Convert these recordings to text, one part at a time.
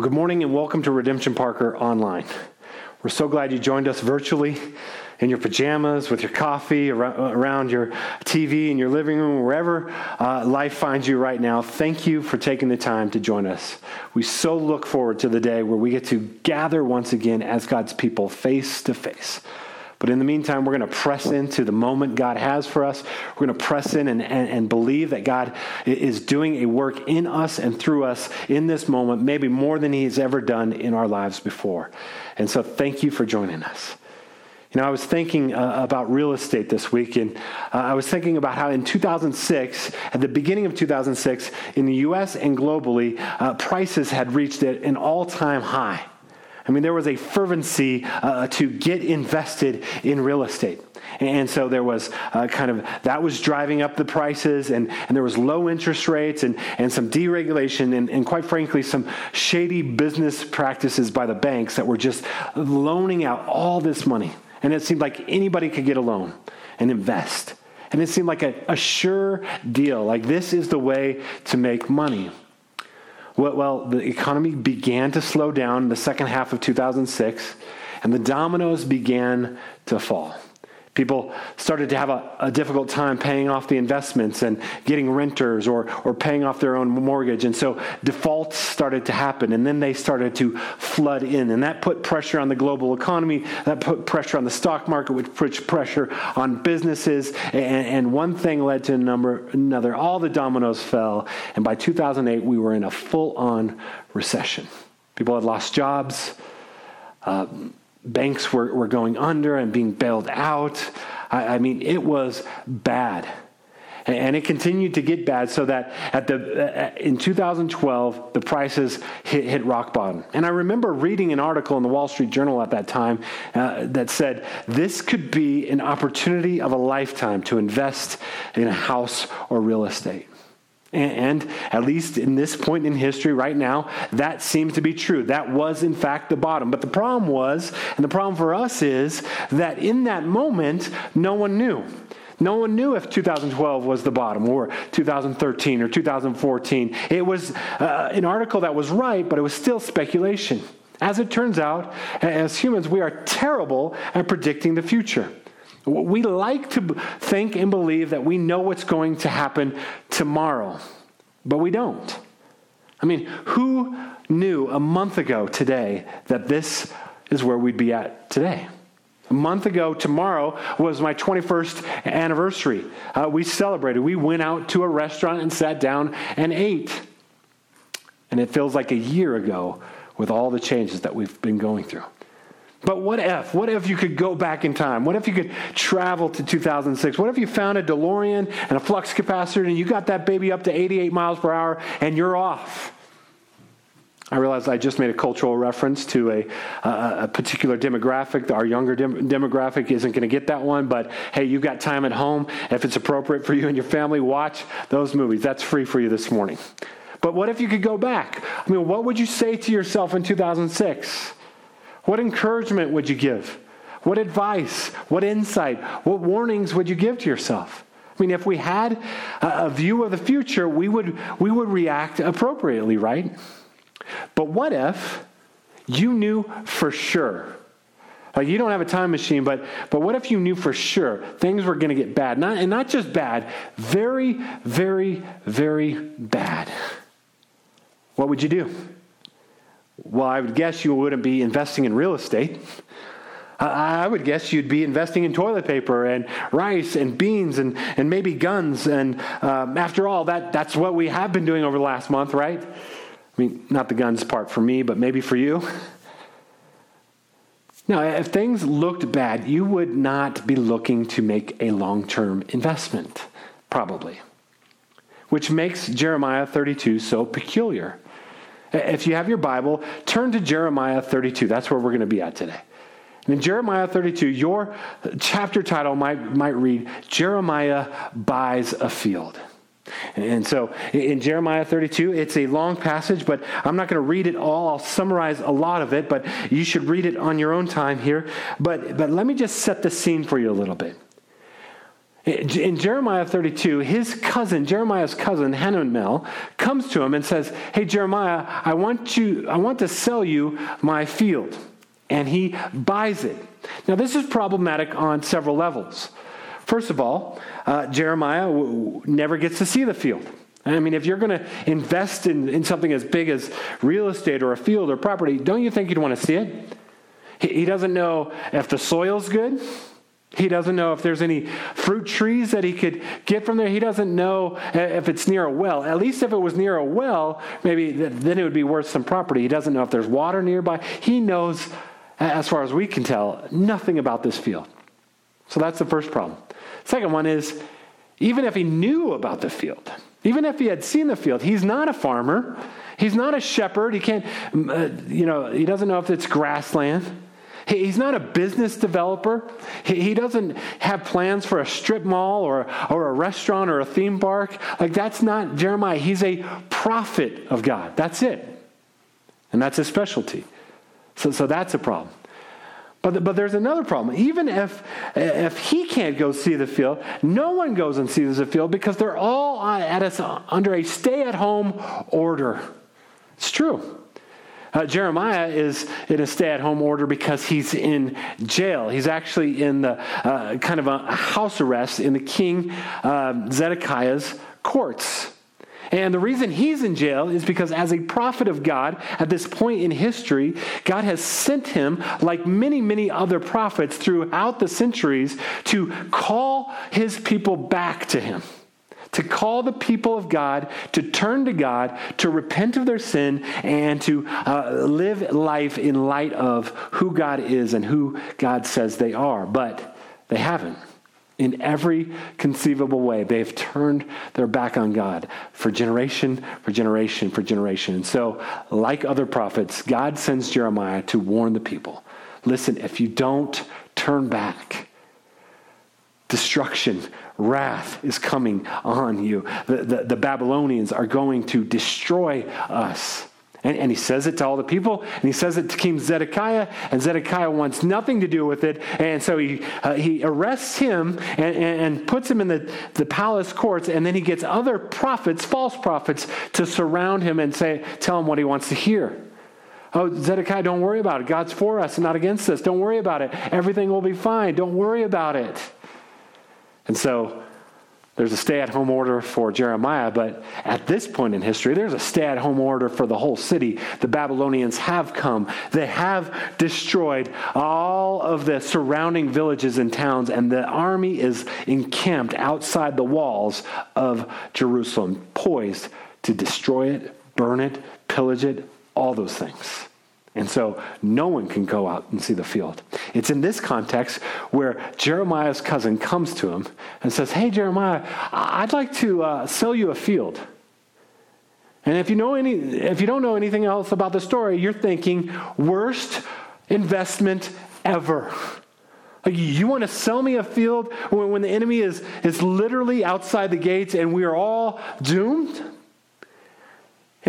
Well, good morning and welcome to Redemption Parker Online. We're so glad you joined us virtually in your pajamas, with your coffee, around your TV in your living room, wherever uh, life finds you right now. Thank you for taking the time to join us. We so look forward to the day where we get to gather once again as God's people face to face. But in the meantime, we're going to press into the moment God has for us. We're going to press in and, and, and, believe that God is doing a work in us and through us in this moment, maybe more than He has ever done in our lives before. And so, thank you for joining us. You know, I was thinking uh, about real estate this week, and uh, I was thinking about how in 2006, at the beginning of 2006, in the US and globally, uh, prices had reached an all time high. I mean, there was a fervency uh, to get invested in real estate. And so there was uh, kind of that was driving up the prices, and, and there was low interest rates and, and some deregulation, and, and quite frankly, some shady business practices by the banks that were just loaning out all this money. And it seemed like anybody could get a loan and invest. And it seemed like a, a sure deal. Like this is the way to make money. Well, the economy began to slow down in the second half of 2006, and the dominoes began to fall. People started to have a, a, difficult time paying off the investments and getting renters or, or paying off their own mortgage. And so defaults started to happen, and then they started to flood in. And that put pressure on the global economy, that put pressure on the stock market, which put pressure on businesses. And, and one thing led to number, another. All the dominoes fell. And by 2008, we were in a full on recession. People had lost jobs. Uh, banks were, were going under and being bailed out. I, I mean, it was bad. And it continued to get bad so that at the, uh, in 2012, the prices hit, hit, rock bottom. And I remember reading an article in the Wall Street Journal at that time uh, that said this could be an opportunity of a lifetime to invest in a house or real estate. And, at least in this point in history right now, that seemed to be true. That was, in fact, the bottom. But the problem was, and the problem for us is, that in that moment, no one knew. No one knew if 2012 was the bottom or 2013 or 2014. It was uh, an article that was right, but it was still speculation. As it turns out, as humans, we are terrible at predicting the future. We like to think and believe that we know what's going to happen tomorrow, but we don't. I mean, who knew a month ago today that this is where we'd be at today? A month ago, tomorrow was my 21st anniversary. Uh, we celebrated. We went out to a restaurant and sat down and ate. And it feels like a year ago with all the changes that we've been going through. But what if? What if you could go back in time? What if you could travel to 2006? What if you found a DeLorean and a flux capacitor and you got that baby up to 88 miles per hour and you're off? I realized I just made a cultural reference to a, a particular demographic. Our younger dem- demographic isn't going to get that one, but hey, you've got time at home. If it's appropriate for you and your family, watch those movies. That's free for you this morning. But what if you could go back? I mean, what would you say to yourself in 2006? What encouragement would you give? What advice? What insight? What warnings would you give to yourself? I mean, if we had a view of the future, we would, we would react appropriately, right? But what if you knew for sure? Like you don't have a time machine, but, but what if you knew for sure things were going to get bad? Not, and not just bad, very, very, very bad. What would you do? Well, I would guess you wouldn't be investing in real estate. I would guess you'd be investing in toilet paper and rice and beans and, and maybe guns. And um, after all, that, that's what we have been doing over the last month, right? I mean, not the guns part for me, but maybe for you. Now, if things looked bad, you would not be looking to make a long term investment, probably. Which makes Jeremiah 32 so peculiar. If you have your Bible, turn to Jeremiah 32. That's where we're going to be at today. And in Jeremiah 32, your chapter title might, might read Jeremiah buys a field. And so in Jeremiah 32, it's a long passage, but I'm not going to read it all. I'll summarize a lot of it, but you should read it on your own time here. But, but let me just set the scene for you a little bit. In Jeremiah 32, his cousin, Jeremiah's cousin, Hanamel, comes to him and says, Hey, Jeremiah, I want, you, I want to sell you my field. And he buys it. Now, this is problematic on several levels. First of all, uh, Jeremiah w- never gets to see the field. I mean, if you're going to invest in, in something as big as real estate or a field or property, don't you think you'd want to see it? He, he doesn't know if the soil's good. He doesn't know if there's any fruit trees that he could get from there. He doesn't know if it's near a well. At least if it was near a well, maybe then it would be worth some property. He doesn't know if there's water nearby. He knows, as far as we can tell, nothing about this field. So that's the first problem. Second one is even if he knew about the field, even if he had seen the field, he's not a farmer. He's not a shepherd. He can't, uh, you know, he doesn't know if it's grassland. He's not a business developer. He doesn't have plans for a strip mall or, or a restaurant or a theme park. Like, that's not Jeremiah. He's a prophet of God. That's it. And that's his specialty. So, so that's a problem. But, but there's another problem. Even if, if he can't go see the field, no one goes and sees the field because they're all at us under a stay at home order. It's true. Uh, Jeremiah is in a stay at home order because he's in jail. He's actually in the uh, kind of a house arrest in the king uh, Zedekiah's courts. And the reason he's in jail is because, as a prophet of God, at this point in history, God has sent him, like many, many other prophets throughout the centuries, to call his people back to him to call the people of God to turn to God, to repent of their sin, and to uh, live life in light of who God is and who God says they are. But they haven't. In every conceivable way, they've turned their back on God for generation, for generation, for generation. And so, like other prophets, God sends Jeremiah to warn the people listen, if you don't turn back, destruction, wrath is coming on you. The, the, the, Babylonians are going to destroy us. And, and, he says it to all the people, and he says it to King Zedekiah, and Zedekiah wants nothing to do with it. And so he, uh, he arrests him and, and, puts him in the, the palace courts, and then he gets other prophets, false prophets, to surround him and say, tell him what he wants to hear. Oh, Zedekiah, don't worry about it. God's for us and not against us. Don't worry about it. Everything will be fine. Don't worry about it. And so there's a stay at home order for Jeremiah, but at this point in history, there's a stay at home order for the whole city. The Babylonians have come, they have destroyed all of the surrounding villages and towns, and the army is encamped outside the walls of Jerusalem, poised to destroy it, burn it, pillage it, all those things. And so no one can go out and see the field. It's in this context where Jeremiah's cousin comes to him and says, Hey, Jeremiah, I'd like to uh, sell you a field. And if you, know any, if you don't know anything else about the story, you're thinking, worst investment ever. You want to sell me a field when, when the enemy is, is literally outside the gates and we are all doomed?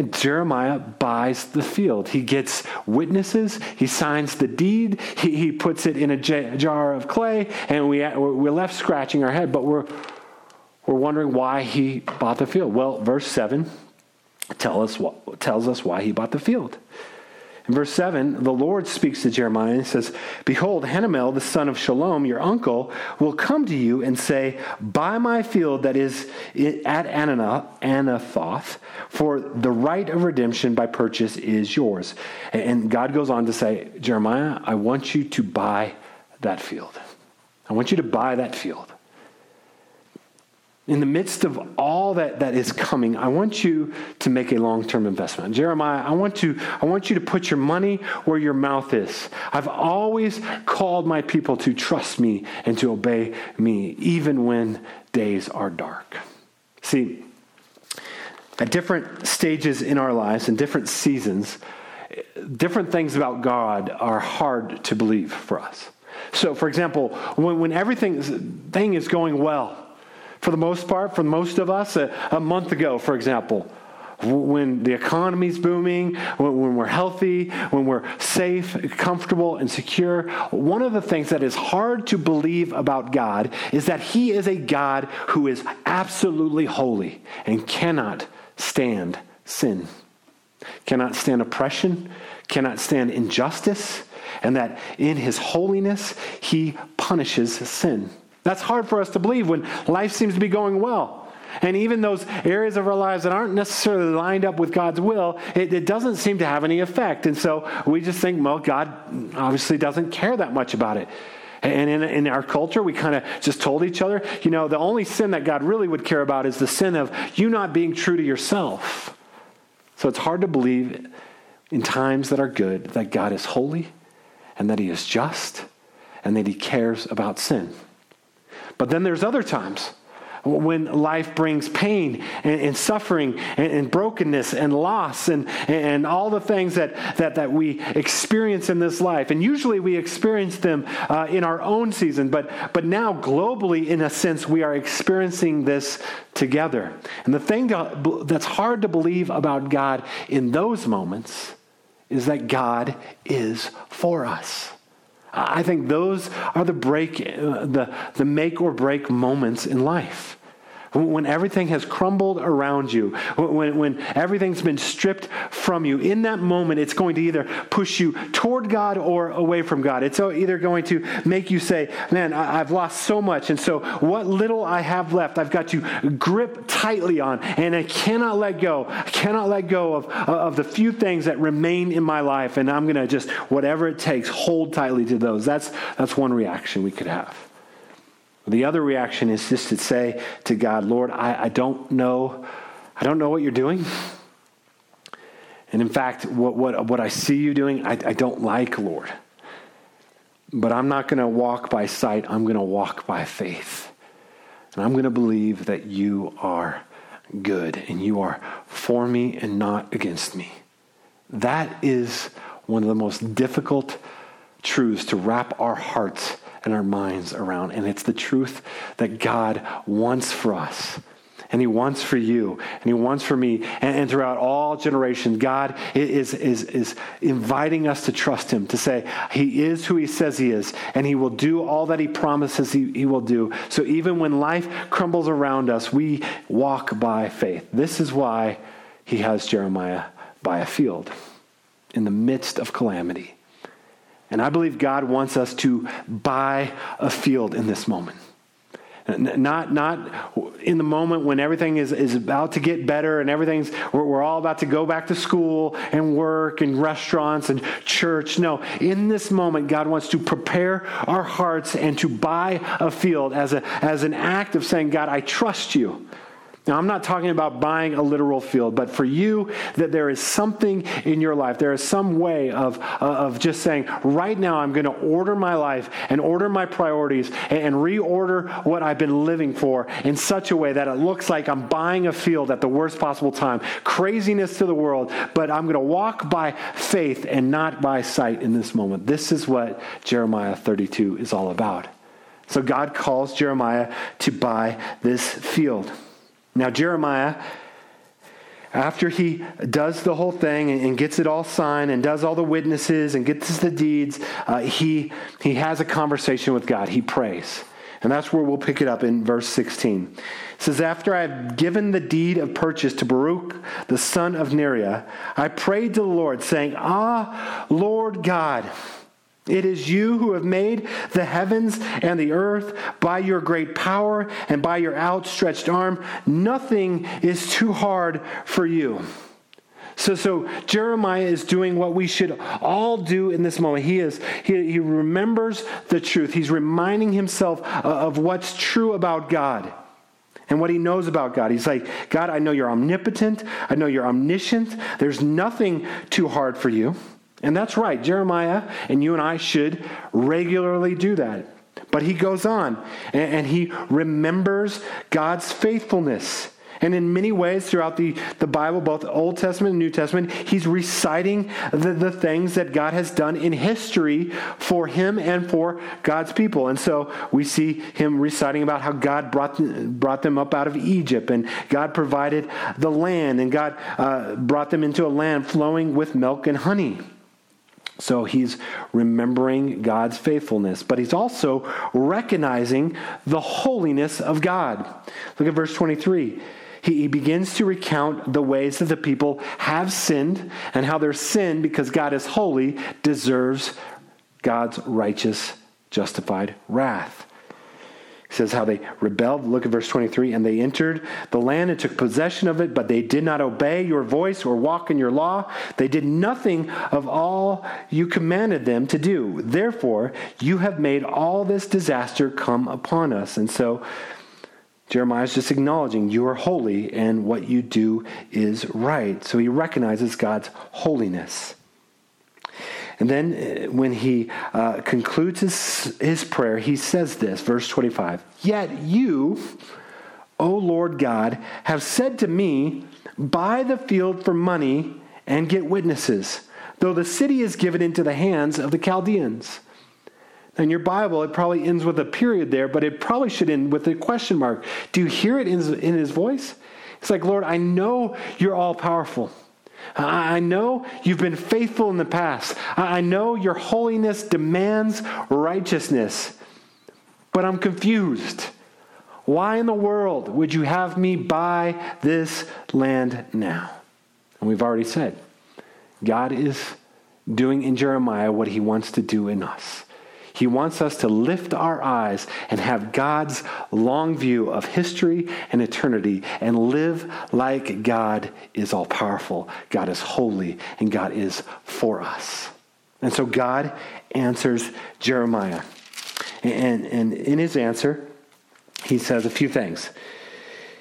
And Jeremiah buys the field. He gets witnesses. He signs the deed. He, he puts it in a jar of clay, and we, we're left scratching our head, but we're, we're wondering why he bought the field. Well, verse 7 tell us what, tells us why he bought the field. In verse 7, the Lord speaks to Jeremiah and says, Behold, Hanamel, the son of Shalom, your uncle, will come to you and say, Buy my field that is at Anathoth, for the right of redemption by purchase is yours. And God goes on to say, Jeremiah, I want you to buy that field. I want you to buy that field in the midst of all that, that is coming, I want you to make a long term investment. Jeremiah, I want, to, I want you to put your money where your mouth is. I've always called my people to trust me and to obey me, even when days are dark. See, at different stages in our lives and different seasons, different things about God are hard to believe for us. So, for example, when, when everything thing is going well, for the most part, for most of us, a, a month ago, for example. when the economy's booming, when, we're healthy, when we're safe, comfortable, and secure. One of the things that is hard to believe about God is that He is a God who is absolutely holy and cannot stand sin, cannot stand oppression, cannot stand injustice, and that in His holiness, He punishes sin. That's hard for us to believe when life seems to be going well. And even those areas of our lives that aren't necessarily lined up with God's will, it, it, doesn't seem to have any effect. And so we just think, well, God obviously doesn't care that much about it. And in, in our culture, we kind of just told each other, you know, the only sin that God really would care about is the sin of you not being true to yourself. So it's hard to believe in times that are good that God is holy and that He is just and that He cares about sin. But then there's other times when life brings pain and, and suffering and, and, brokenness and loss and, and all the things that, that, that we experience in this life. And usually we experience them uh, in our own season, but, but now globally, in a sense, we are experiencing this together. And the thing to, that's hard to believe about God in those moments is that God is for us. I think those are the break, the, the make or break moments in life. When everything has crumbled around you, when, when everything's been stripped from you, in that moment, it's going to either push you toward God or away from God. It's either going to make you say, Man, I've lost so much. And so, what little I have left, I've got to grip tightly on, and I cannot let go. I cannot let go of, of the few things that remain in my life. And I'm going to just, whatever it takes, hold tightly to those. That's, that's one reaction we could have. The other reaction is just to say to God, Lord, I, I don't know, I don't know what you're doing. And in fact, what, what, what I see you doing, I, I don't like, Lord. But I'm not going to walk by sight, I'm going to walk by faith. And I'm going to believe that you are good and you are for me and not against me. That is one of the most difficult truths to wrap our hearts and our minds around. And it's the truth that God wants for us. And he wants for you, and he wants for me, and, and throughout all generations, God is, is, is inviting us to trust him, to say, He is who he says he is, and he will do all that he promises he, he will do. So even when life crumbles around us, we walk buy faith. This is why he has Jeremiah by a field in the midst of calamity. And I believe God wants us to buy a field in this moment. Not, not in the moment when everything is, is about to get better and everything's, we're, we're all about to go back to school and work and restaurants and church. No, in this moment, God wants to prepare our hearts and to buy a field as, a, as an act of saying, God, I trust you. Now, I'm not talking about buying a literal field, but for you, that there is something in your life, there is some way of, uh, of just saying, right now, I'm going to order my life and order my priorities and, and reorder what I've been living for in such a way that it looks like I'm buying a field at the worst possible time. Craziness to the world, but I'm going to walk by faith and not by sight in this moment. This is what Jeremiah 32 is all about. So God calls Jeremiah to buy this field. Now, Jeremiah, after he does the whole thing and gets it all signed and does all the witnesses and gets the deeds, uh, he, he has a conversation with God. He prays. And that's where we'll pick it up in verse 16. It says, After I have given the deed of purchase to Baruch, the son of Neriah, I prayed to the Lord, saying, Ah, Lord God, it is you who have made the heavens and the earth by your great power and by your outstretched arm. Nothing is too hard for you. So, so Jeremiah is doing what we should all do in this moment. He is he, he remembers the truth. He's reminding himself of what's true about God and what he knows about God. He's like, God, I know you're omnipotent. I know you're omniscient. There's nothing too hard for you. And that's right. Jeremiah and you and I should regularly do that. But he goes on and, he remembers God's faithfulness. And in many ways throughout the, the Bible, both Old Testament and New Testament, he's reciting the, the things that God has done in history for him and for God's people. And so we see him reciting about how God brought, brought them up out of Egypt, and God provided the land, and God uh, brought them into a land flowing with milk and honey. So he's remembering God's faithfulness, but he's also recognizing the holiness of God. Look at verse 23. He, he begins to recount the ways that the people have sinned and how their sin, because God is holy, deserves God's righteous, justified wrath. Says how they rebelled. Look at verse 23. And they entered the land and took possession of it, but they did not obey your voice or walk in your law. They did nothing of all you commanded them to do. Therefore, you have made all this disaster come upon us. And so, Jeremiah is just acknowledging you are holy and what you do is right. So he recognizes God's holiness. And then uh, when he uh, concludes his, his prayer, he says this, verse 25 Yet you, O Lord God, have said to me, Buy the field for money and get witnesses, though the city is given into the hands of the Chaldeans. In your Bible, it probably ends with a period there, but it probably should end with a question mark. Do you hear it in, in his voice? It's like, Lord, I know you're all powerful. I know you've been faithful in the past. I know your holiness demands righteousness. But I'm confused. Why in the world would you have me buy this land now? And we've already said, God is doing in Jeremiah what he wants to do in us. He wants us to lift our eyes and have God's long view of history and eternity and live like God is all powerful, God is holy, and God is for us. And so God answers Jeremiah. And, and in his answer, he says a few things.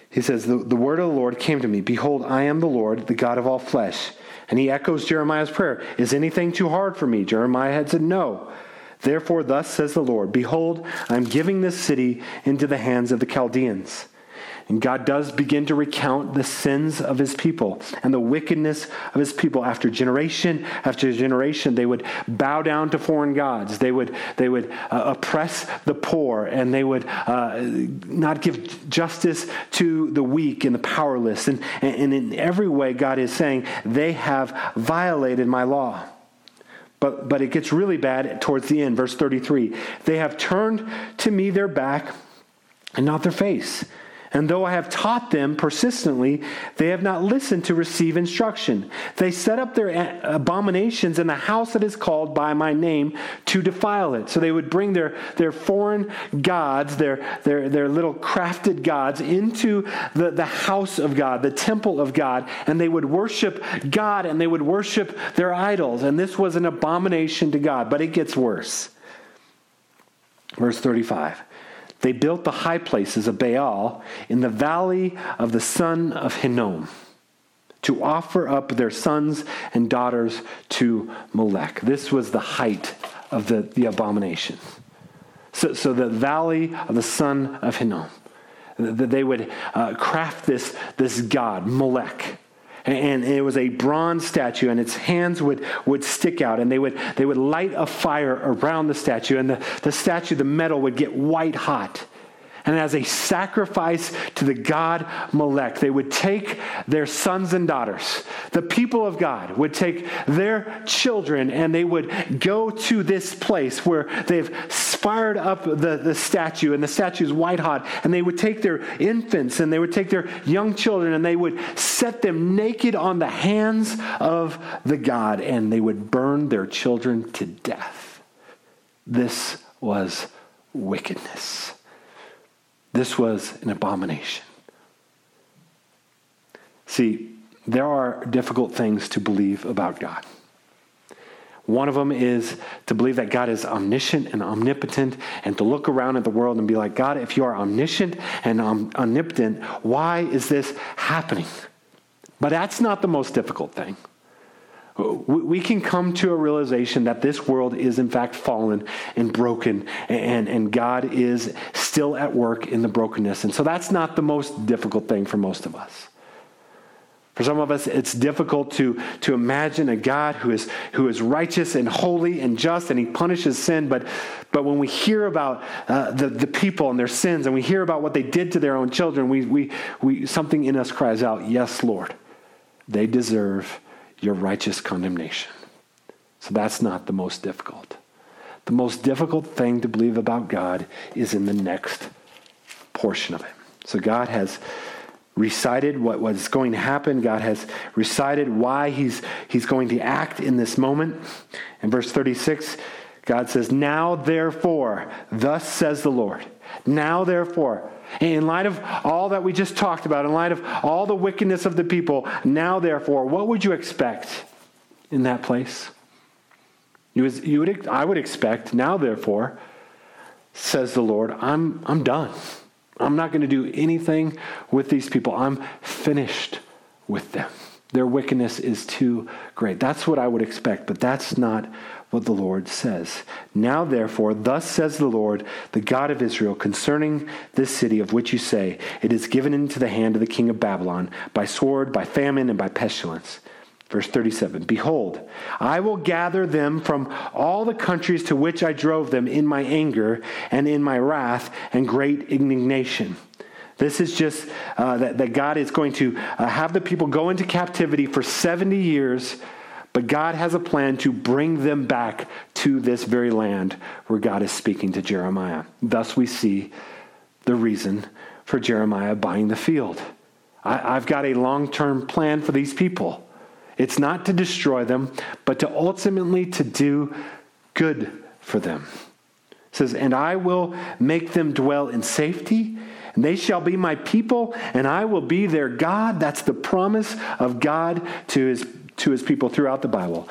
He says, the, the word of the Lord came to me. Behold, I am the Lord, the God of all flesh. And he echoes Jeremiah's prayer Is anything too hard for me? Jeremiah had said, No. Therefore, thus says the Lord Behold, I am giving this city into the hands of the Chaldeans. And God does begin to recount the sins of his people and the wickedness of his people. After generation after generation, they would bow down to foreign gods. They would, they would uh, oppress the poor and they would uh, not give justice to the weak and the powerless. And, and in every way, God is saying, they have violated my law. But, but it gets really bad towards the end, verse 33. They have turned to me their back and not their face. And though I have taught them persistently, they have not listened to receive instruction. They set up their abominations in the house that is called by my name to defile it. So they would bring their, their foreign gods, their, their, their little crafted gods, into the, the house of God, the temple of God, and they would worship God and they would worship their idols. And this was an abomination to God. But it gets worse. Verse 35. They built the high places of Baal in the valley of the son of Hinnom to offer up their sons and daughters to Molech. This was the height of the, the abomination. So, so the valley of the son of Hinnom, they would uh, craft this, this god, Molech and it was a bronze statue and its hands would, would stick out and they would, they would light a fire around the statue and the, the statue the metal would get white hot and as a sacrifice to the god Molech, they would take their sons and daughters. The people of God would take their children and they would go to this place where they've fired up the, the statue, and the statue is white hot. And they would take their infants and they would take their young children and they would set them naked on the hands of the god and they would burn their children to death. This was wickedness. This was an abomination. See, there are difficult things to believe about God. One of them is to believe that God is omniscient and omnipotent, and to look around at the world and be like, God, if you are omniscient and omnipotent, why is this happening? But that's not the most difficult thing. we can come to a realization that this world is in fact fallen and broken and, and god is still at work in the brokenness and so that's not the most difficult thing for most of us for some of us it's difficult to, to imagine a god who is, who is righteous and holy and just and he punishes sin but, but when we hear about uh, the, the people and their sins and we hear about what they did to their own children we, we, we, something in us cries out yes lord they deserve your righteous condemnation. So that's not the most difficult. The most difficult thing to believe about God is in the next portion of it. So God has recited what was going to happen. God has recited why he's, he's going to act in this moment. In verse 36, God says, Now therefore, thus says the Lord. Now therefore, in light of all that we just talked about, in light of all the wickedness of the people, now therefore, what would you expect in that place? You, was, you would, I would expect, now therefore, says the Lord, I'm, I'm done. I'm not going to do anything with these people. I'm finished with them. Their wickedness is too great. That's what I would expect, but that's not what the Lord says. Now, therefore, thus says the Lord, the God of Israel, concerning this city of which you say, It is given into the hand of the king of Babylon by sword, by famine, and by pestilence. Verse 37 Behold, I will gather them from all the countries to which I drove them in my anger and in my wrath and great indignation. This is just uh, that, that God is going to uh, have the people go into captivity for 70 years but God has a plan to bring them back to this very land where God is speaking to Jeremiah. Thus, we see the reason for Jeremiah buying the field. I, have got a long term plan for these people. It's not to destroy them, but to ultimately to do good for them. It says, And I will make them dwell in safety, and they shall be my people, and I will be their God. That's the promise of God to his to his people throughout the Bible.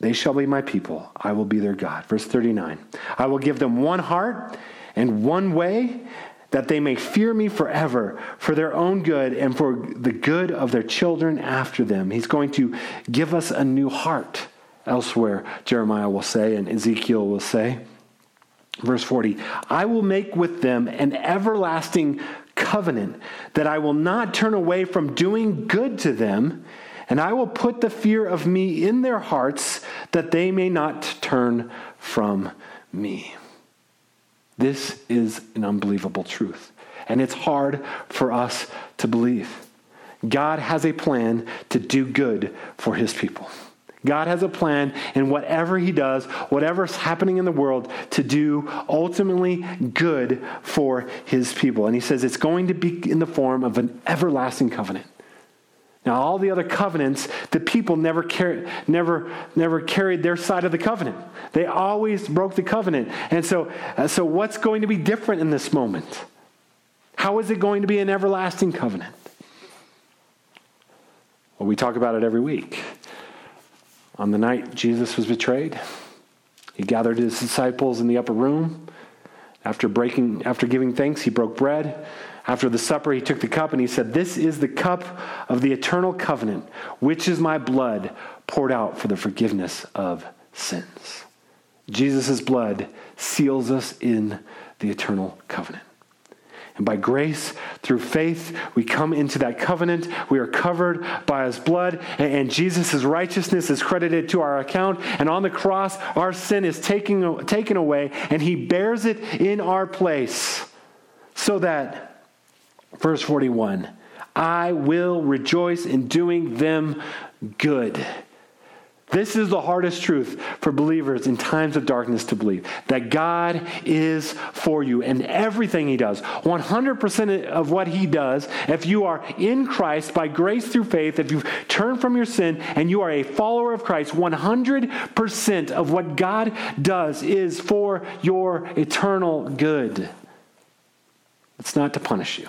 They shall be my people. I will be their God. Verse 39 I will give them one heart and one way that they may fear me forever for their own good and for the good of their children after them. He's going to give us a new heart. Elsewhere, Jeremiah will say, and Ezekiel will say. Verse 40 I will make with them an everlasting covenant that I will not turn away from doing good to them and I will put the fear of me in their hearts that they may not turn from me. This is an unbelievable truth. And it's hard for us to believe. God has a plan to do good for his people. God has a plan in whatever he does, whatever's happening in the world, to do ultimately good for his people. And he says it's going to be in the form of an everlasting covenant. Now, all the other covenants, the people never, car- never, never carried their side of the covenant. They always broke the covenant. And so, uh, so, what's going to be different in this moment? How is it going to be an everlasting covenant? Well, we talk about it every week. On the night Jesus was betrayed, he gathered his disciples in the upper room. After breaking, after giving thanks, he broke bread. After the supper, he took the cup and he said, This is the cup of the eternal covenant, which is my blood poured out for the forgiveness of sins. Jesus' blood seals us in the eternal covenant. And by grace, through faith, we come into that covenant. We are covered by his blood, and Jesus' righteousness is credited to our account. And on the cross, our sin is taken, taken away, and he bears it in our place so that Verse 41 I will rejoice in doing them good. This is the hardest truth for believers in times of darkness to believe that God is for you and everything He does. 100% of what He does, if you are in Christ by grace through faith, if you've turned from your sin and you are a follower of Christ, 100% of what God does is for your eternal good. It's not to punish you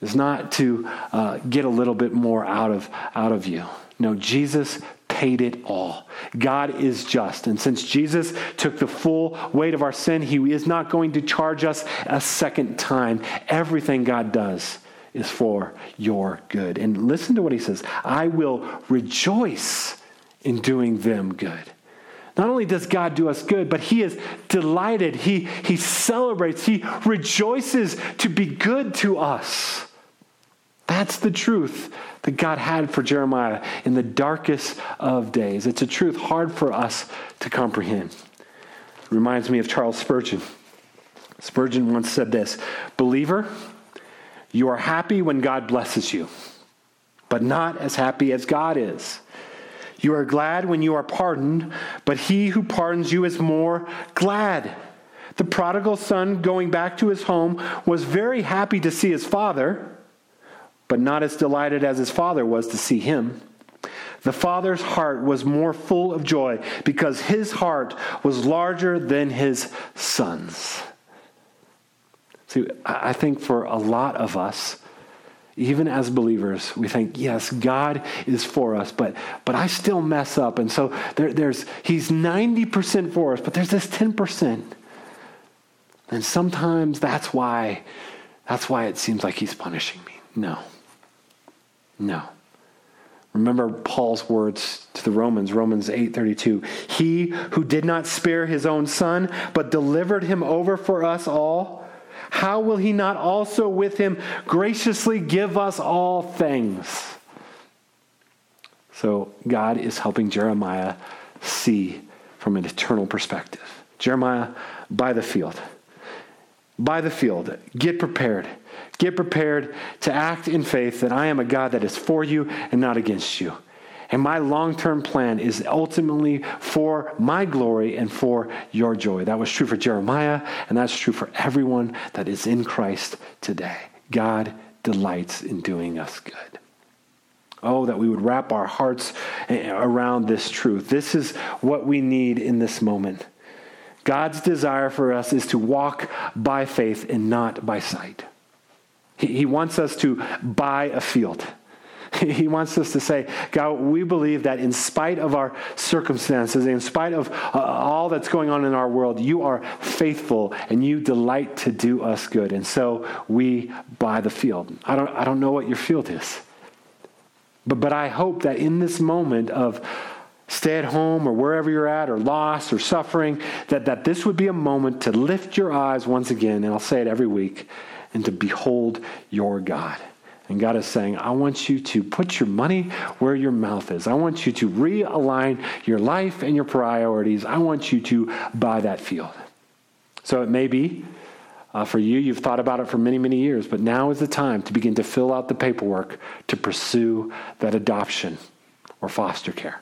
is not to uh, get a little bit more out of, out of you. No, Jesus paid it all. God is just. And since Jesus took the full weight of our sin, he is not going to charge us a second time. Everything God does is for your good. And listen to what he says I will rejoice in doing them good. Not only does God do us good, but He is delighted. He, he celebrates. He rejoices to be good to us. That's the truth that God had for Jeremiah in the darkest of days. It's a truth hard for us to comprehend. It reminds me of Charles Spurgeon. Spurgeon once said this Believer, you are happy when God blesses you, but not as happy as God is. You are glad when you are pardoned, but he who pardons you is more glad. The prodigal son going back to his home was very happy to see his father, but not as delighted as his father was to see him. The father's heart was more full of joy because his heart was larger than his son's. See, I think for a lot of us, even as believers, we think, yes, God is for us, but, but I still mess up. And so there, there's, he's 90% for us, but there's this 10%. And sometimes that's why, that's why it seems like he's punishing me. No. No. Remember Paul's words to the Romans, Romans 8:32. He who did not spare his own son, but delivered him over for us all, how will he not also with him graciously give us all things? So God is helping Jeremiah see from an eternal perspective. Jeremiah, buy the field. Buy the field. Get prepared. Get prepared to act in faith that I am a God that is for you and not against you. And my long term plan is ultimately for my glory and for your joy. That was true for Jeremiah, and that's true for everyone that is in Christ today. God delights in doing us good. Oh, that we would wrap our hearts around this truth. This is what we need in this moment. God's desire for us is to walk by faith and not by sight. He he wants us to buy a field. He wants us to say, God, we believe that in spite of our circumstances, in spite of uh, all that's going on in our world, you are faithful and you delight to do us good. And so we buy the field. I don't, I don't know what your field is. But, but I hope that in this moment of stay at home or wherever you're at or loss or suffering, that, that this would be a moment to lift your eyes once again, and I'll say it every week, and to behold your God. And God is saying, I want you to put your money where your mouth is. I want you to realign your life and your priorities. I want you to buy that field. So it may be uh, for you, you've thought about it for many, many years, but now is the time to begin to fill out the paperwork to pursue that adoption or foster care.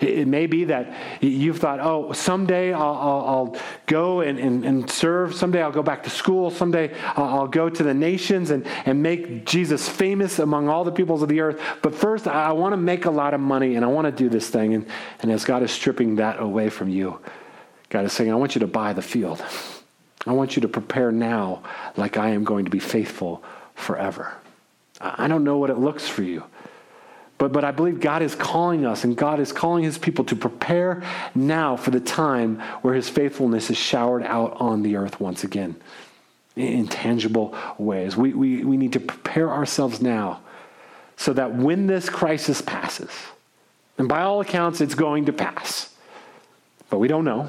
It may be that you've thought, oh, someday I'll, I'll, I'll go and, and, and, serve. Someday I'll go back to school. Someday I'll, I'll go to the nations and, and make Jesus famous among all the peoples of the earth. But first, I want to make a lot of money and I want to do this thing. And, and as God is stripping that away from you, God is saying, I want you to buy the field. I want you to prepare now like I am going to be faithful forever. I don't know what it looks for you. But, but I believe God is calling us and God is calling his people to prepare now for the time where his faithfulness is showered out on the earth once again in tangible ways. We, we, we need to prepare ourselves now so that when this crisis passes, and by all accounts it's going to pass, but we don't know.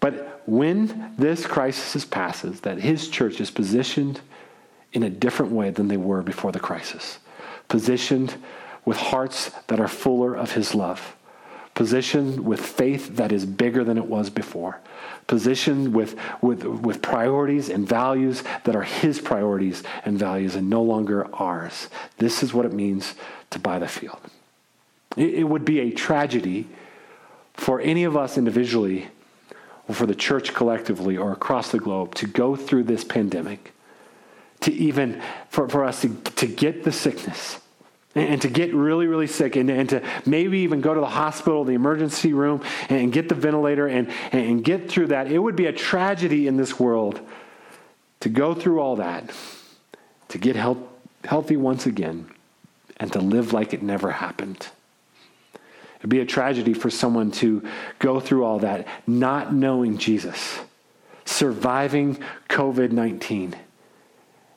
But when this crisis passes, that his church is positioned in a different way than they were before the crisis positioned with hearts that are fuller of his love, positioned with faith that is bigger than it was before, positioned with, with, with priorities and values that are his priorities and values and no longer ours. This is what it means to buy the field. It, it would be a tragedy for any of us individually or for the church collectively or across the globe to go through this pandemic to even for, for us to, to get the sickness and to get really, really sick and, and to maybe even go to the hospital, the emergency room, and get the ventilator and, and get through that. It would be a tragedy in this world to go through all that, to get health, healthy once again, and to live like it never happened. It'd be a tragedy for someone to go through all that not knowing Jesus, surviving COVID 19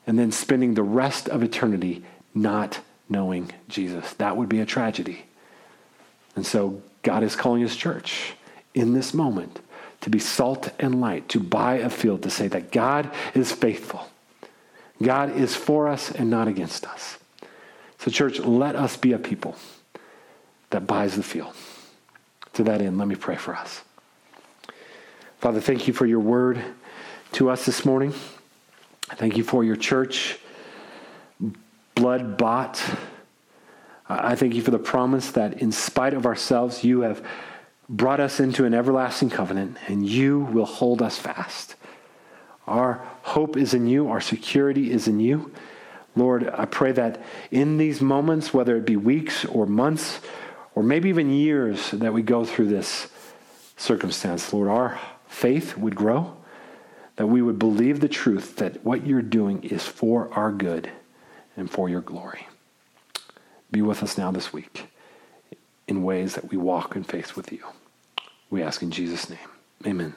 and then spending the rest of eternity not knowing Jesus. That would be a tragedy. And so God is calling his church in this moment to be salt and light, to buy a field, to say that God is faithful. God is for us and not against us. So, church, let us be a people that buys the field. To that end, let me pray for us. Father, thank you for your word to us this morning. Thank you for your church, blood bought. I thank you for the promise that in spite of ourselves, you have brought us into an everlasting covenant and you will hold us fast. Our hope is in you, our security is in you. Lord, I pray that in these moments, whether it be weeks or months, or maybe even years that we go through this circumstance, Lord, our faith would grow, that we would believe the truth that what you're doing is for our good and for your glory. Be with us now this week in ways that we walk in faith with you. We ask in Jesus' name. Amen.